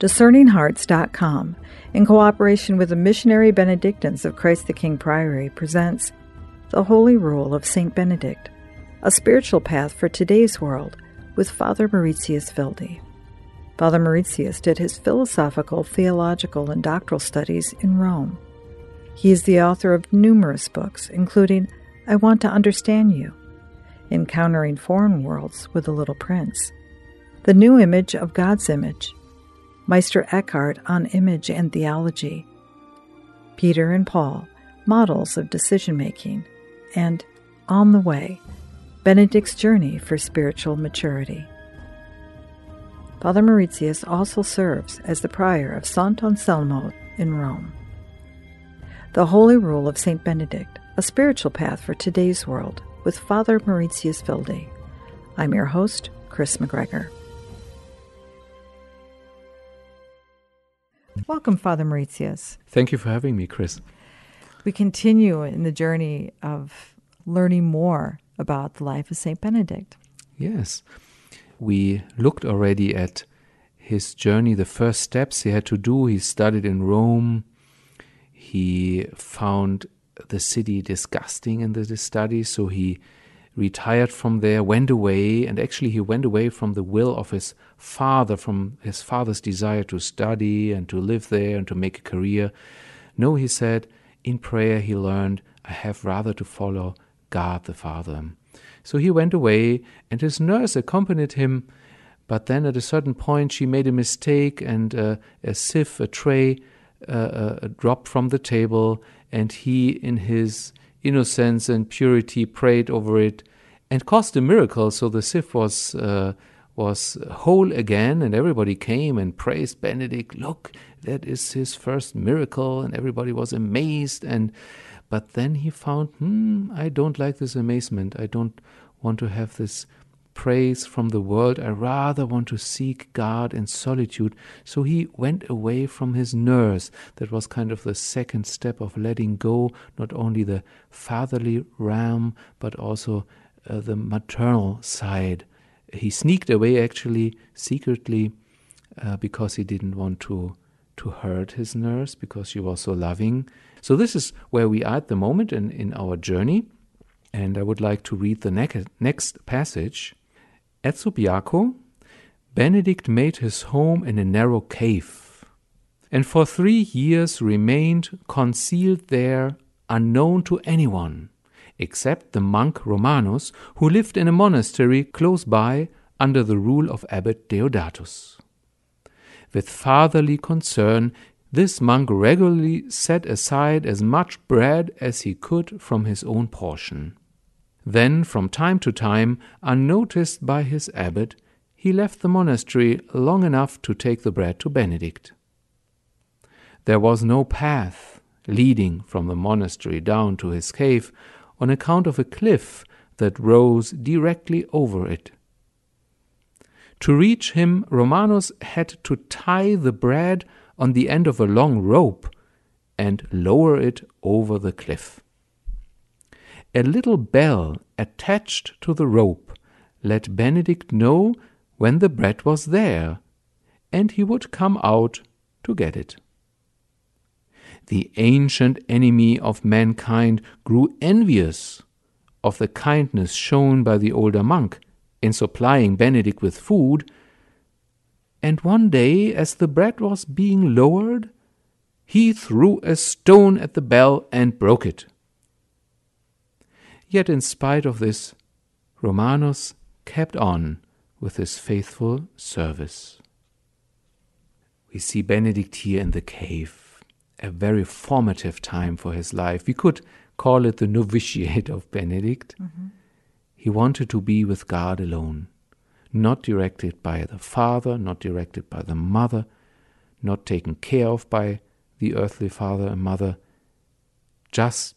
DiscerningHearts.com, in cooperation with the Missionary Benedictines of Christ the King Priory, presents The Holy Rule of St. Benedict, a spiritual path for today's world, with Father Mauritius Wilde. Father Mauritius did his philosophical, theological, and doctoral studies in Rome. He is the author of numerous books, including I Want to Understand You, Encountering Foreign Worlds with the Little Prince, The New Image of God's Image, Meister Eckhart on Image and Theology, Peter and Paul, Models of Decision Making, and On the Way, Benedict's Journey for Spiritual Maturity. Father Mauritius also serves as the prior of Sant'Anselmo in Rome. The Holy Rule of St. Benedict, a spiritual path for today's world, with Father Mauritius Wilde. I'm your host, Chris McGregor. Welcome, Father Mauritius. Thank you for having me, Chris. We continue in the journey of learning more about the life of St. Benedict. Yes. We looked already at his journey, the first steps he had to do. He studied in Rome. He found the city disgusting in the study, so he retired from there, went away, and actually he went away from the will of his father, from his father's desire to study and to live there and to make a career. No, he said, in prayer he learned, I have rather to follow God the Father. So he went away, and his nurse accompanied him. But then at a certain point, she made a mistake, and uh, a sieve, a tray, uh, uh, dropped from the table, and he, in his innocence and purity, prayed over it, and caused a miracle. So the sieve was uh, was whole again, and everybody came and praised Benedict. Look, that is his first miracle, and everybody was amazed. And but then he found, hmm, I don't like this amazement. I don't want to have this praise from the world. I rather want to seek God in solitude. So he went away from his nurse. That was kind of the second step of letting go, not only the fatherly realm, but also uh, the maternal side. He sneaked away actually secretly uh, because he didn't want to to hurt his nurse because she was so loving. So this is where we are at the moment in, in our journey. And I would like to read the ne- next passage. At Subiaco, Benedict made his home in a narrow cave, and for three years remained concealed there, unknown to anyone except the monk Romanus, who lived in a monastery close by under the rule of Abbot Deodatus. With fatherly concern, this monk regularly set aside as much bread as he could from his own portion. Then, from time to time, unnoticed by his abbot, he left the monastery long enough to take the bread to Benedict. There was no path leading from the monastery down to his cave, on account of a cliff that rose directly over it. To reach him, Romanus had to tie the bread on the end of a long rope and lower it over the cliff. A little bell attached to the rope let Benedict know when the bread was there, and he would come out to get it the ancient enemy of mankind grew envious of the kindness shown by the older monk in supplying Benedict with food, and one day, as the bread was being lowered, he threw a stone at the bell and broke it. Yet, in spite of this, Romanus kept on with his faithful service. We see Benedict here in the cave a very formative time for his life. We could call it the novitiate of Benedict. Mm-hmm. He wanted to be with God alone, not directed by the father, not directed by the mother, not taken care of by the earthly father and mother, just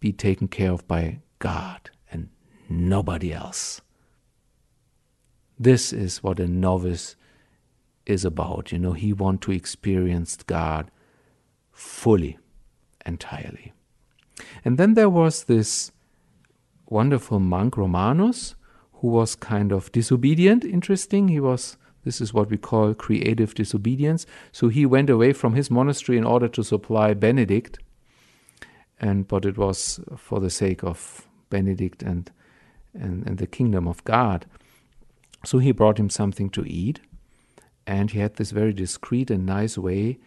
be taken care of by God and nobody else. This is what a novice is about. You know, he want to experience God fully, entirely. And then there was this wonderful monk, Romanus, who was kind of disobedient, interesting. He was This is what we call creative disobedience. So he went away from his monastery in order to supply Benedict, and but it was for the sake of Benedict and, and, and the kingdom of God. So he brought him something to eat, and he had this very discreet and nice way.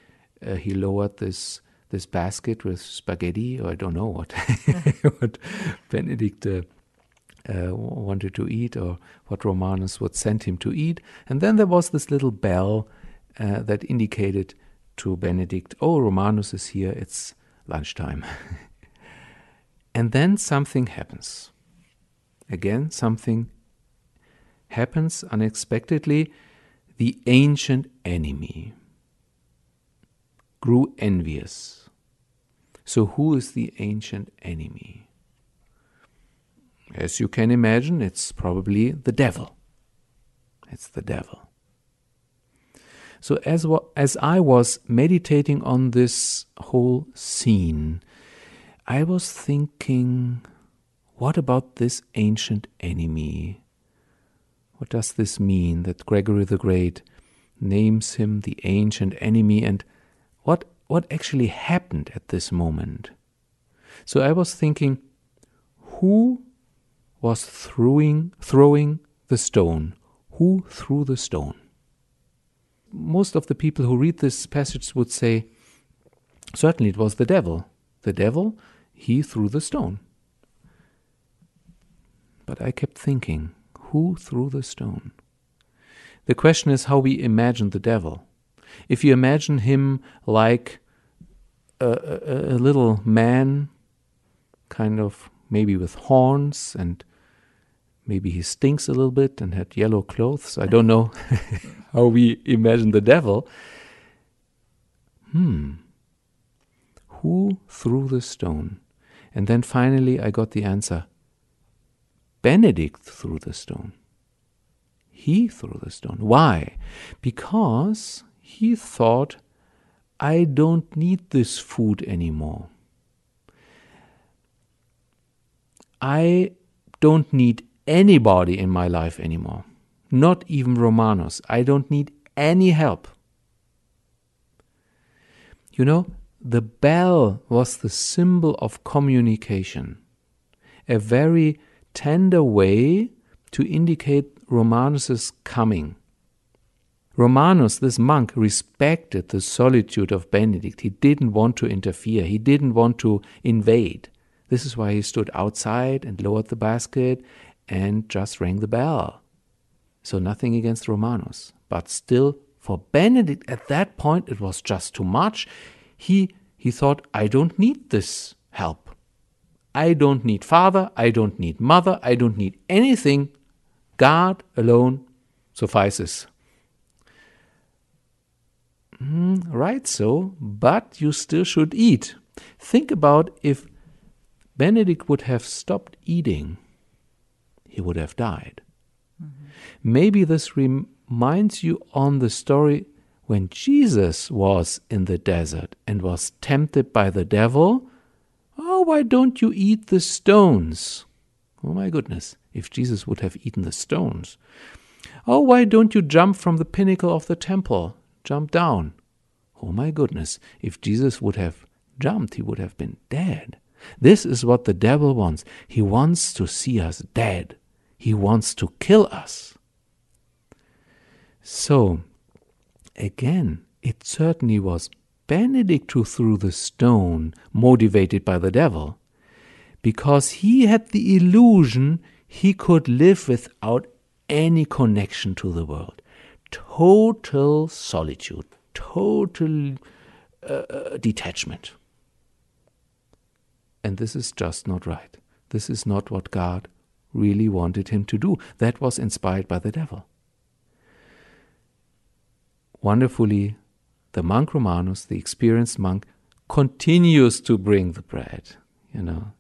Uh, he lowered this this basket with spaghetti, or I don't know what what Benedict uh, uh, wanted to eat, or what Romanus would send him to eat. And then there was this little bell uh, that indicated to Benedict, "Oh, Romanus is here. It's lunchtime." and then something happens. Again, something happens unexpectedly. The ancient enemy grew envious. So, who is the ancient enemy? As you can imagine, it's probably the devil. It's the devil. So, as, as I was meditating on this whole scene, I was thinking, what about this ancient enemy? What does this mean that Gregory the Great names him the ancient enemy and what what actually happened at this moment. So I was thinking, who was throwing throwing the stone? Who threw the stone? Most of the people who read this passage would say, certainly it was the devil. The devil, he threw the stone. But I kept thinking, who threw the stone? The question is how we imagine the devil. If you imagine him like a, a, a little man, kind of maybe with horns and maybe he stinks a little bit and had yellow clothes. I don't know how we imagine the devil. Hmm. Who threw the stone? And then finally I got the answer Benedict threw the stone. He threw the stone. Why? Because he thought, I don't need this food anymore. I don't need anybody in my life anymore, not even Romanus. I don't need any help. You know, the bell was the symbol of communication, a very tender way to indicate Romanus's coming. Romanus, this monk, respected the solitude of Benedict. He didn't want to interfere, he didn't want to invade. This is why he stood outside and lowered the basket and just rang the bell. So, nothing against Romanus. But still, for Benedict at that point, it was just too much. He, he thought, I don't need this help. I don't need father, I don't need mother, I don't need anything. God alone suffices. Mm, right, so, but you still should eat. Think about if Benedict would have stopped eating, he would have died. Mm-hmm. Maybe this reminds you on the story when Jesus was in the desert and was tempted by the devil. Oh, why don't you eat the stones? Oh my goodness, if Jesus would have eaten the stones. Oh, why don't you jump from the pinnacle of the temple? jump down. Oh my goodness, if Jesus would have jumped, he would have been dead. This is what the devil wants. He wants to see us dead. He wants to kill us. So, again, it certainly was Benedict who threw the stone, motivated by the devil, because he had the illusion he could live without any connection to the world total solitude, total uh, uh, detachment. And this is just not right. This is not what God really wanted him to do. That was inspired by the devil. Wonderfully, the monk Romanus, the experienced monk, continues to bring the bread. You know,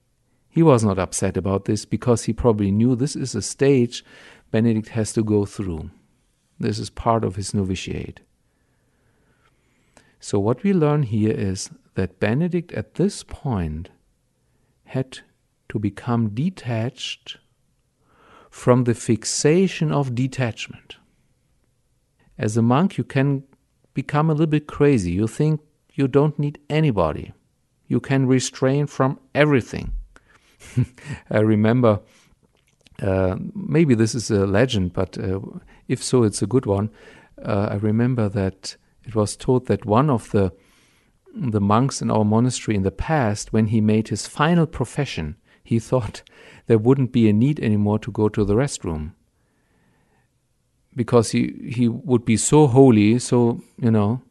he was not upset about this because he probably knew this is a stage Benedict has to go through. This is part of his novitiate. So, what we learn here is that Benedict at this point had to become detached from the fixation of detachment. As a monk, you can become a little bit crazy. You think you don't need anybody. You can restrain from everything. I remember, uh, maybe this is a legend, but uh, if so, it's a good one. Uh, I remember that it was told that one of the the monks in our monastery in the past, when he made his final profession, he thought there wouldn't be a need anymore to go to the restroom because he he would be so holy, so you know.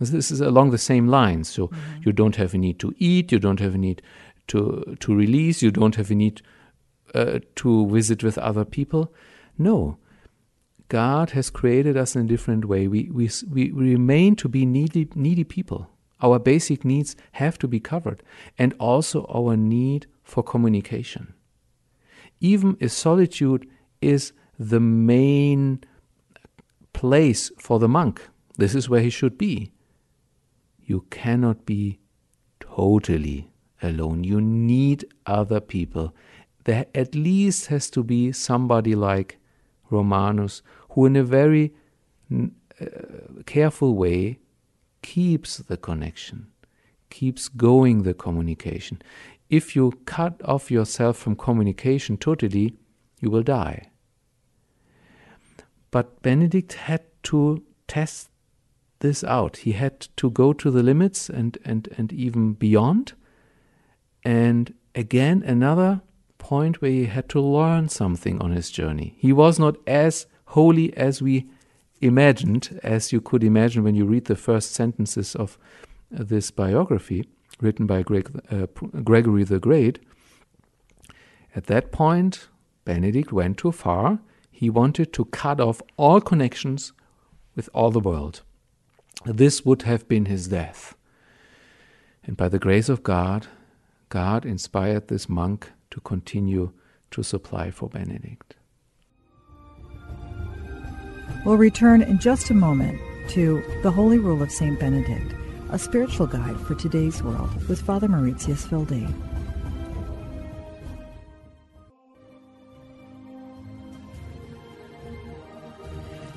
This is along the same lines. So mm-hmm. you don't have a need to eat, you don't have a need to to release, you don't have a need uh, to visit with other people. No, God has created us in a different way. We we we remain to be needy needy people. Our basic needs have to be covered, and also our need for communication. Even if solitude is the main place for the monk, this is where he should be. You cannot be totally alone. You need other people. There at least has to be somebody like Romanus who, in a very uh, careful way, keeps the connection, keeps going the communication. If you cut off yourself from communication totally, you will die. But Benedict had to test this out. He had to go to the limits and, and, and even beyond. And again, another point where he had to learn something on his journey. He was not as holy as we imagined, as you could imagine when you read the first sentences of this biography written by Greg, uh, Gregory the Great. At that point, Benedict went too far he wanted to cut off all connections with all the world. This would have been his death. And by the grace of God, God inspired this monk to continue to supply for Benedict. We'll return in just a moment to The Holy Rule of St. Benedict, a spiritual guide for today's world with Father Mauritius Wilde.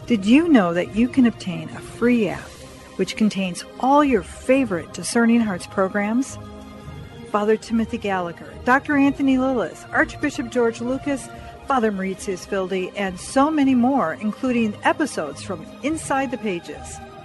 Did you know that you can obtain a free app which contains all your favorite Discerning Hearts programs? Father Timothy Gallagher, Dr. Anthony Lilles, Archbishop George Lucas, Father Mauritius Wilde, and so many more, including episodes from Inside the Pages,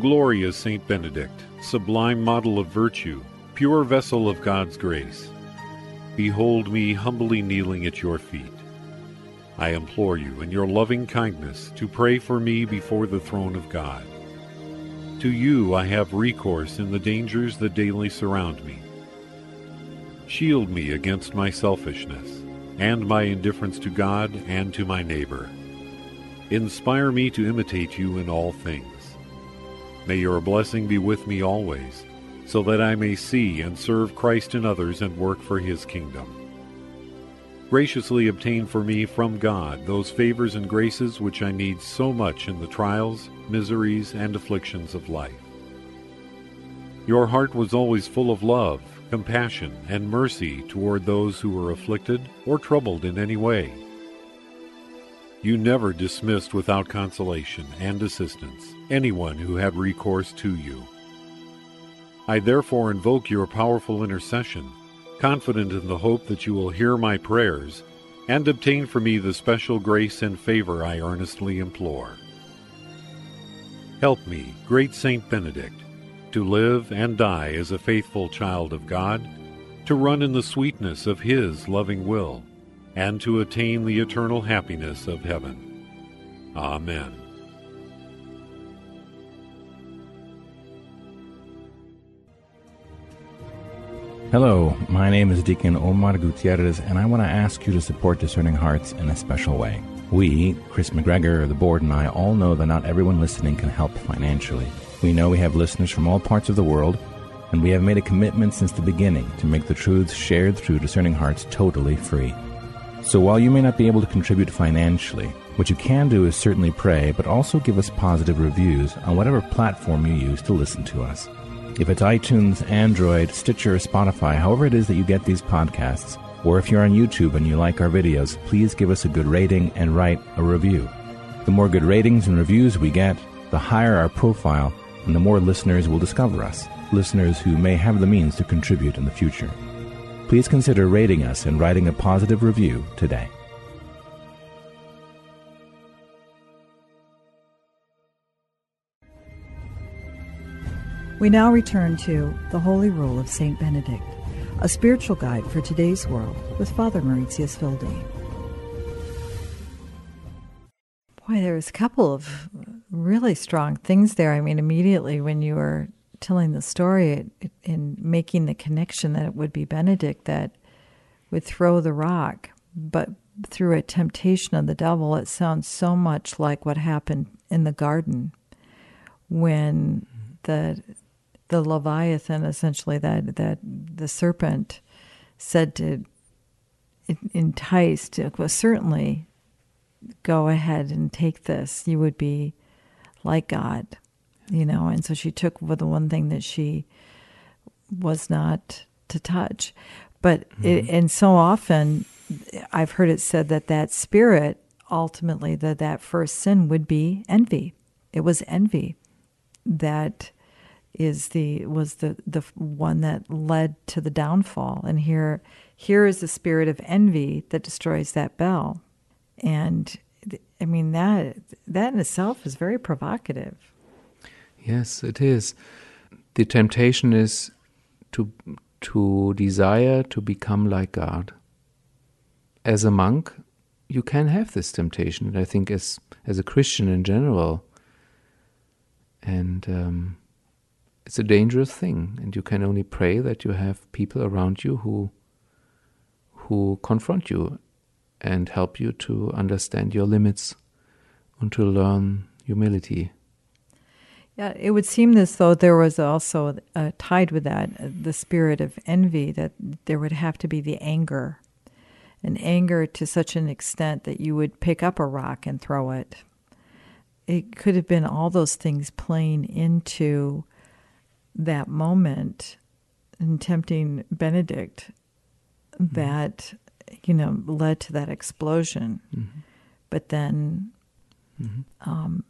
Glorious Saint Benedict, sublime model of virtue, pure vessel of God's grace. Behold me humbly kneeling at your feet. I implore you, in your loving kindness, to pray for me before the throne of God. To you I have recourse in the dangers that daily surround me. Shield me against my selfishness and my indifference to God and to my neighbor. Inspire me to imitate you in all things. May your blessing be with me always so that I may see and serve Christ in others and work for his kingdom. Graciously obtain for me from God those favors and graces which I need so much in the trials, miseries, and afflictions of life. Your heart was always full of love, compassion, and mercy toward those who were afflicted or troubled in any way. You never dismissed without consolation and assistance anyone who had recourse to you. I therefore invoke your powerful intercession, confident in the hope that you will hear my prayers and obtain for me the special grace and favor I earnestly implore. Help me, great Saint Benedict, to live and die as a faithful child of God, to run in the sweetness of His loving will, and to attain the eternal happiness of heaven. Amen. Hello, my name is Deacon Omar Gutierrez, and I want to ask you to support Discerning Hearts in a special way. We, Chris McGregor, the board, and I all know that not everyone listening can help financially. We know we have listeners from all parts of the world, and we have made a commitment since the beginning to make the truths shared through Discerning Hearts totally free. So while you may not be able to contribute financially, what you can do is certainly pray, but also give us positive reviews on whatever platform you use to listen to us. If it's iTunes, Android, Stitcher, Spotify, however it is that you get these podcasts, or if you're on YouTube and you like our videos, please give us a good rating and write a review. The more good ratings and reviews we get, the higher our profile and the more listeners will discover us, listeners who may have the means to contribute in the future. Please consider rating us and writing a positive review today. We now return to The Holy Rule of St. Benedict, a spiritual guide for today's world with Father Mauritius Wilde. Boy, there was a couple of really strong things there. I mean, immediately when you were telling the story in making the connection that it would be Benedict that would throw the rock, but through a temptation of the devil, it sounds so much like what happened in the garden when the the Leviathan, essentially that that the serpent said to entice to well, certainly go ahead and take this. You would be like God, you know. And so she took the one thing that she was not to touch. But mm-hmm. it, and so often I've heard it said that that spirit ultimately that that first sin would be envy. It was envy that is the was the the one that led to the downfall and here here is the spirit of envy that destroys that bell and i mean that that in itself is very provocative yes it is. The temptation is to to desire to become like god. As a monk you can have this temptation and i think as as a christian in general. And um, it's a dangerous thing, and you can only pray that you have people around you who who confront you and help you to understand your limits and to learn humility. Yeah, it would seem as though there was also uh, tied with that uh, the spirit of envy, that there would have to be the anger, an anger to such an extent that you would pick up a rock and throw it. It could have been all those things playing into that moment in tempting Benedict mm-hmm. that, you know, led to that explosion. Mm-hmm. But then, mm-hmm. um,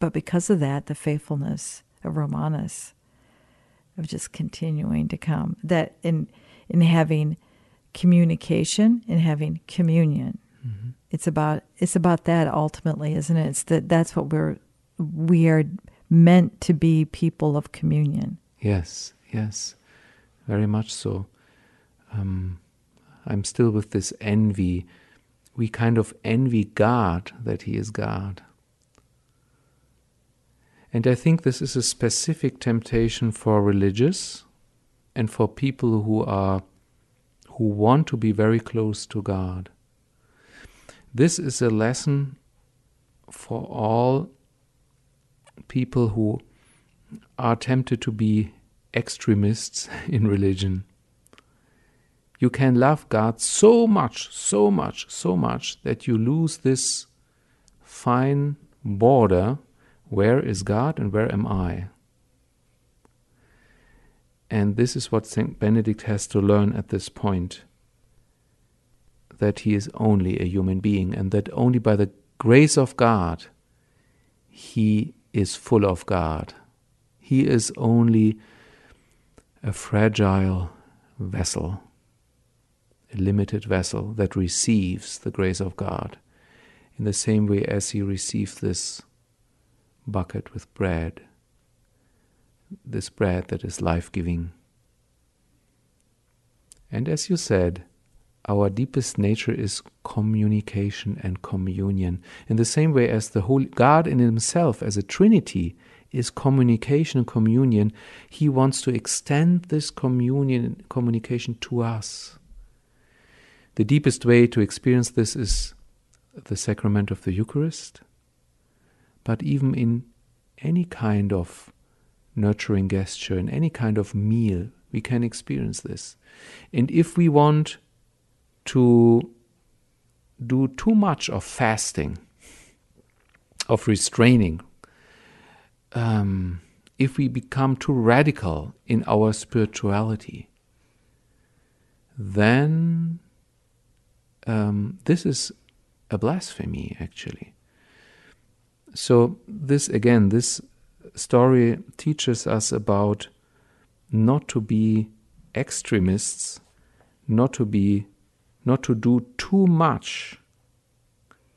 but because of that, the faithfulness of Romanus of just continuing to come, that in, in having communication and having communion. Mm-hmm. It's about it's about that ultimately, isn't it? It's that that's what we're we are meant to be people of communion. Yes, yes, very much so. Um, I'm still with this envy. We kind of envy God that He is God. And I think this is a specific temptation for religious and for people who are who want to be very close to God. This is a lesson for all people who are tempted to be extremists in religion. You can love God so much, so much, so much that you lose this fine border where is God and where am I? And this is what St. Benedict has to learn at this point that he is only a human being and that only by the grace of God he is full of God. He is only a fragile vessel, a limited vessel that receives the grace of God in the same way as he received this bucket with bread, this bread that is life giving. And as you said, our deepest nature is communication and communion. In the same way as the Holy God in Himself, as a Trinity, is communication and communion. He wants to extend this communion communication to us. The deepest way to experience this is the sacrament of the Eucharist, but even in any kind of nurturing gesture, in any kind of meal, we can experience this. And if we want to do too much of fasting, of restraining, um, if we become too radical in our spirituality, then um, this is a blasphemy, actually. So, this again, this story teaches us about not to be extremists, not to be, not to do too much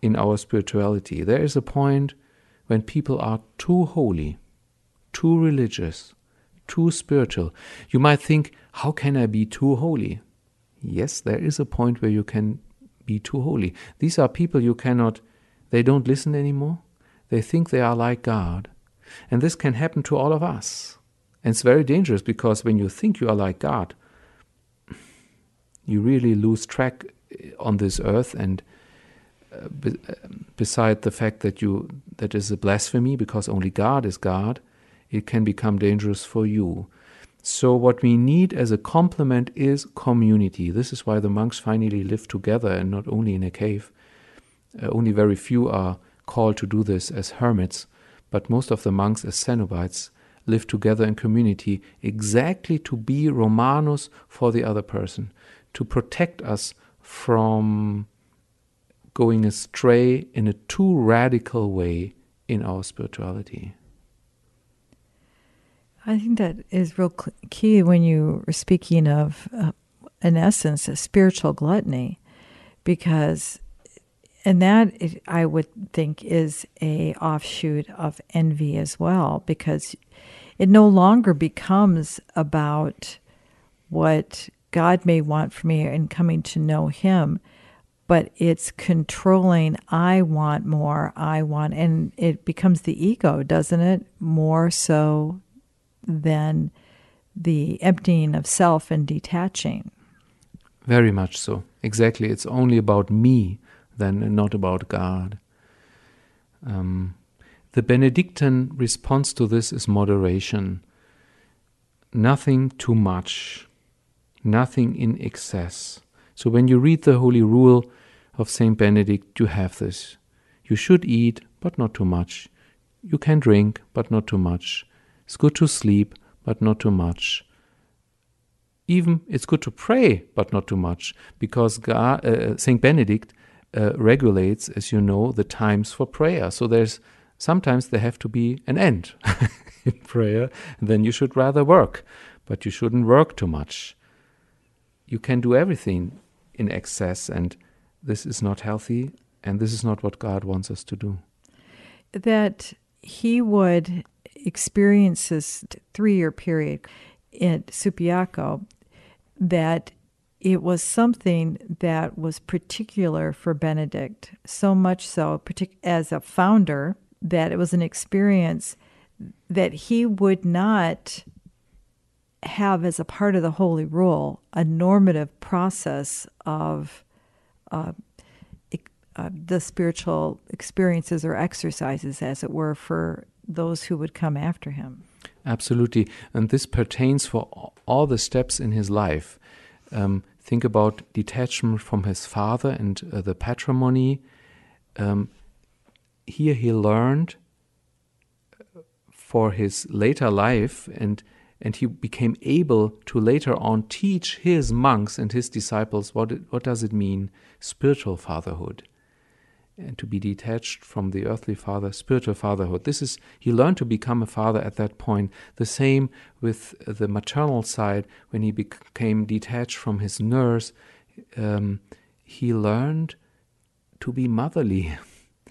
in our spirituality. There is a point when people are too holy, too religious, too spiritual. You might think, how can I be too holy? Yes, there is a point where you can be too holy. These are people you cannot, they don't listen anymore. They think they are like God. And this can happen to all of us. And it's very dangerous because when you think you are like God, you really lose track on this earth and uh, uh, beside the fact that you that is a blasphemy because only God is God, it can become dangerous for you. So what we need as a complement is community. This is why the monks finally live together and not only in a cave. Uh, only very few are called to do this as hermits, but most of the monks as Cenobites live together in community exactly to be Romanus for the other person, to protect us from going astray in a too radical way in our spirituality. I think that is real key when you were speaking of, uh, in essence, a spiritual gluttony, because, and that I would think is a offshoot of envy as well, because it no longer becomes about what God may want for me and coming to know Him, but it's controlling. I want more. I want, and it becomes the ego, doesn't it? More so than the emptying of self and detaching. Very much so. Exactly. It's only about me then not about God. Um, the Benedictine response to this is moderation. Nothing too much, nothing in excess. So when you read the Holy Rule of Saint Benedict, you have this. You should eat, but not too much. You can drink, but not too much. It's good to sleep, but not too much. Even it's good to pray, but not too much, because uh, uh Saint Benedict uh, regulates, as you know, the times for prayer. So there's sometimes there have to be an end in prayer. Then you should rather work, but you shouldn't work too much. You can do everything in excess, and this is not healthy, and this is not what God wants us to do. That He would experience this three year period at Subiaco that it was something that was particular for Benedict, so much so, as a founder, that it was an experience that he would not have as a part of the Holy Rule a normative process of uh, uh, the spiritual experiences or exercises, as it were, for those who would come after him. Absolutely. And this pertains for all the steps in his life. Um, think about detachment from his father and uh, the patrimony. Um, here he learned for his later life and and he became able to later on teach his monks and his disciples what it, what does it mean spiritual fatherhood and to be detached from the earthly father, spiritual fatherhood. This is, he learned to become a father at that point. The same with the maternal side, when he became detached from his nurse, um, he learned to be motherly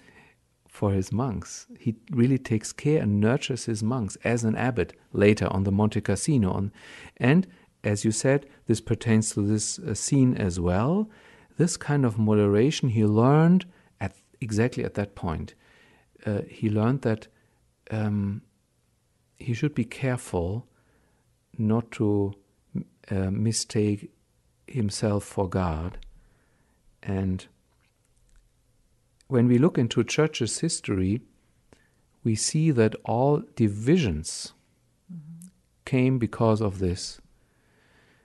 for his monks. He really takes care and nurtures his monks as an abbot later on the Monte Cassino. And as you said, this pertains to this uh, scene as well. This kind of moderation he learned exactly at that point, uh, he learned that um, he should be careful not to uh, mistake himself for God. And when we look into church's history, we see that all divisions mm-hmm. came because of this.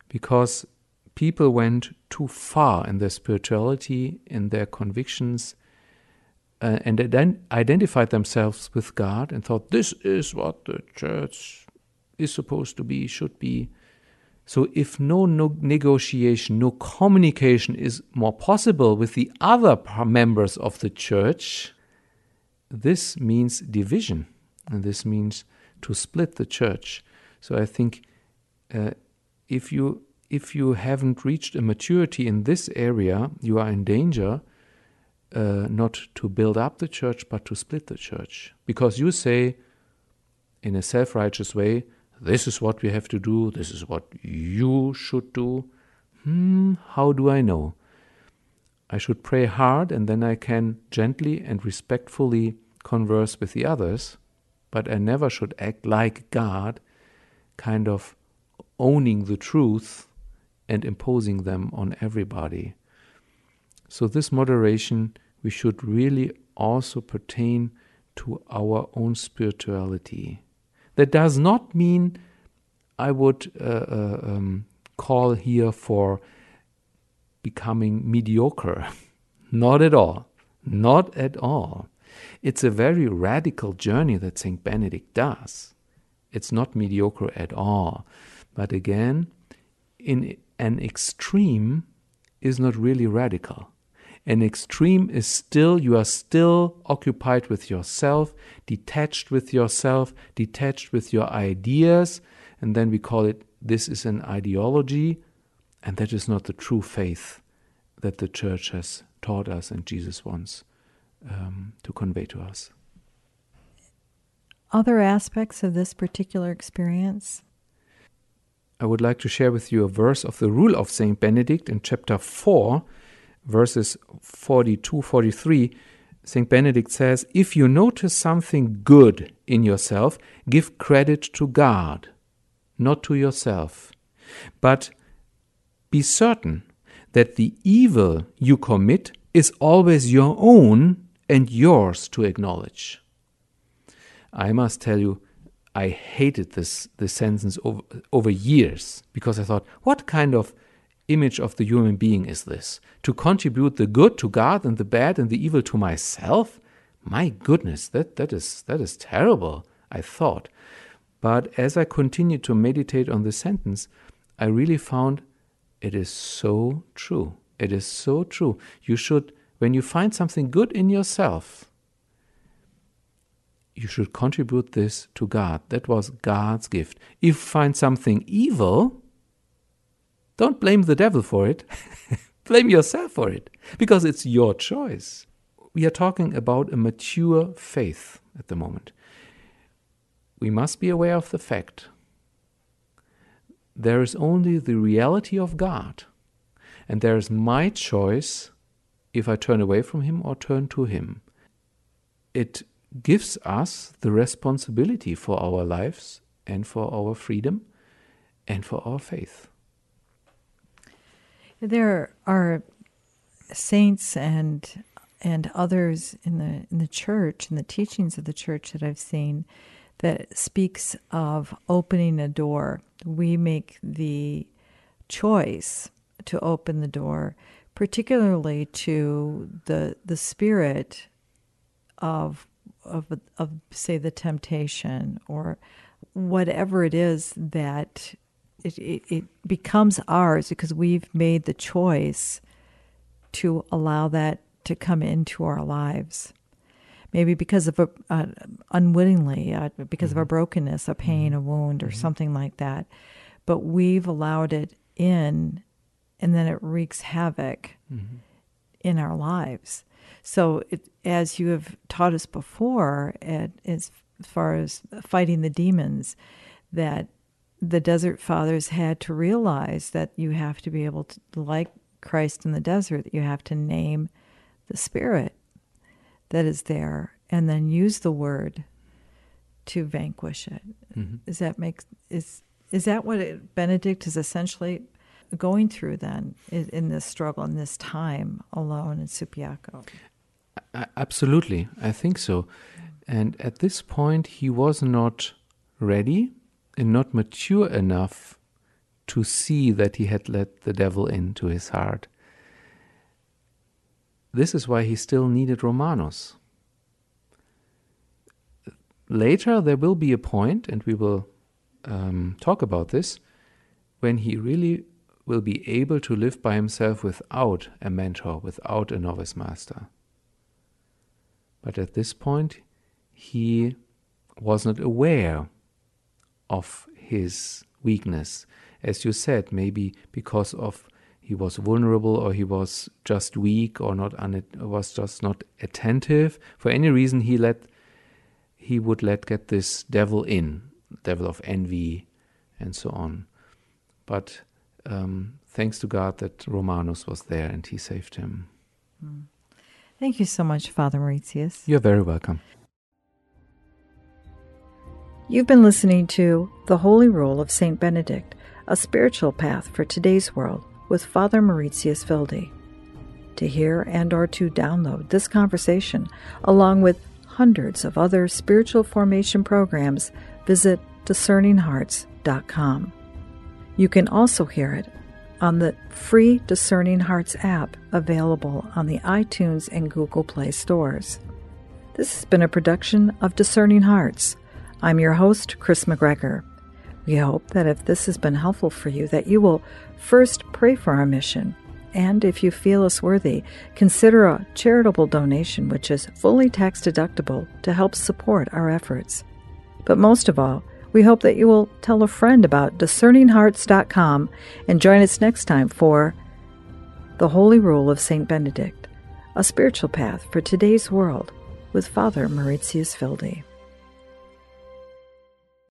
Because people went too far in their spirituality, in their convictions, uh, and then identified themselves with God and thought, this is what the church is supposed to be, should be. So, if no, no negotiation, no communication is more possible with the other members of the church, this means division, and this means to split the church. So, I think uh, if you if you haven't reached a maturity in this area, you are in danger uh, not to build up the church, but to split the church. Because you say, in a self righteous way, this is what we have to do, this is what you should do. Hmm, how do I know? I should pray hard and then I can gently and respectfully converse with the others, but I never should act like God, kind of owning the truth and imposing them on everybody. So, this moderation we should really also pertain to our own spirituality. That does not mean I would uh, uh, um, call here for becoming mediocre. not at all. Not at all. It's a very radical journey that St. Benedict does. It's not mediocre at all. But again, in an extreme is not really radical. An extreme is still, you are still occupied with yourself, detached with yourself, detached with your ideas, and then we call it this is an ideology, and that is not the true faith that the church has taught us and Jesus wants um, to convey to us. Other aspects of this particular experience? I would like to share with you a verse of the Rule of Saint Benedict in chapter 4, verses 42 43, St. Benedict says, If you notice something good in yourself, give credit to God, not to yourself. But be certain that the evil you commit is always your own and yours to acknowledge. I must tell you, I hated this, this sentence over, over years because I thought, what kind of image of the human being is this? To contribute the good to God and the bad and the evil to myself? My goodness, that, that is that is terrible, I thought. But as I continued to meditate on the sentence, I really found it is so true. It is so true. You should, when you find something good in yourself, you should contribute this to God. That was God's gift. If you find something evil, don't blame the devil for it. blame yourself for it because it's your choice. We are talking about a mature faith at the moment. We must be aware of the fact there is only the reality of God, and there is my choice if I turn away from Him or turn to Him. It gives us the responsibility for our lives and for our freedom and for our faith. There are saints and and others in the in the church and the teachings of the church that I've seen that speaks of opening a door. We make the choice to open the door, particularly to the the spirit of of of say the temptation or whatever it is that it, it, it becomes ours because we've made the choice to allow that to come into our lives. Maybe because of a uh, unwittingly, uh, because mm-hmm. of a brokenness, a pain, mm-hmm. a wound, or mm-hmm. something like that. But we've allowed it in, and then it wreaks havoc mm-hmm. in our lives. So, it, as you have taught us before, at, as far as fighting the demons, that the desert fathers had to realize that you have to be able to, like Christ in the desert, that you have to name the spirit that is there and then use the word to vanquish it. Mm-hmm. Is that make is is that what it, Benedict is essentially going through then in, in this struggle in this time alone in Subiaco? Absolutely, I think so. And at this point, he was not ready and not mature enough to see that he had let the devil into his heart. This is why he still needed Romanus. Later, there will be a point, and we will um, talk about this, when he really will be able to live by himself without a mentor, without a novice master. But at this point, he was not aware of his weakness. As you said, maybe because of he was vulnerable or he was just weak or not was just not attentive. For any reason, he let he would let get this devil in, devil of envy, and so on. But um, thanks to God that Romanus was there and he saved him. Mm. Thank you so much, Father Mauritius. You're very welcome. You've been listening to The Holy Rule of St. Benedict, a spiritual path for today's world with Father Mauritius Wilde. To hear and or to download this conversation along with hundreds of other spiritual formation programs, visit discerninghearts.com. You can also hear it on the free Discerning Hearts app available on the iTunes and Google Play stores. This has been a production of Discerning Hearts. I'm your host, Kris McGregor. We hope that if this has been helpful for you, that you will first pray for our mission, and if you feel us worthy, consider a charitable donation which is fully tax deductible to help support our efforts. But most of all, we hope that you will tell a friend about discerninghearts.com and join us next time for The Holy Rule of St. Benedict, a spiritual path for today's world with Father Mauritius Wilde.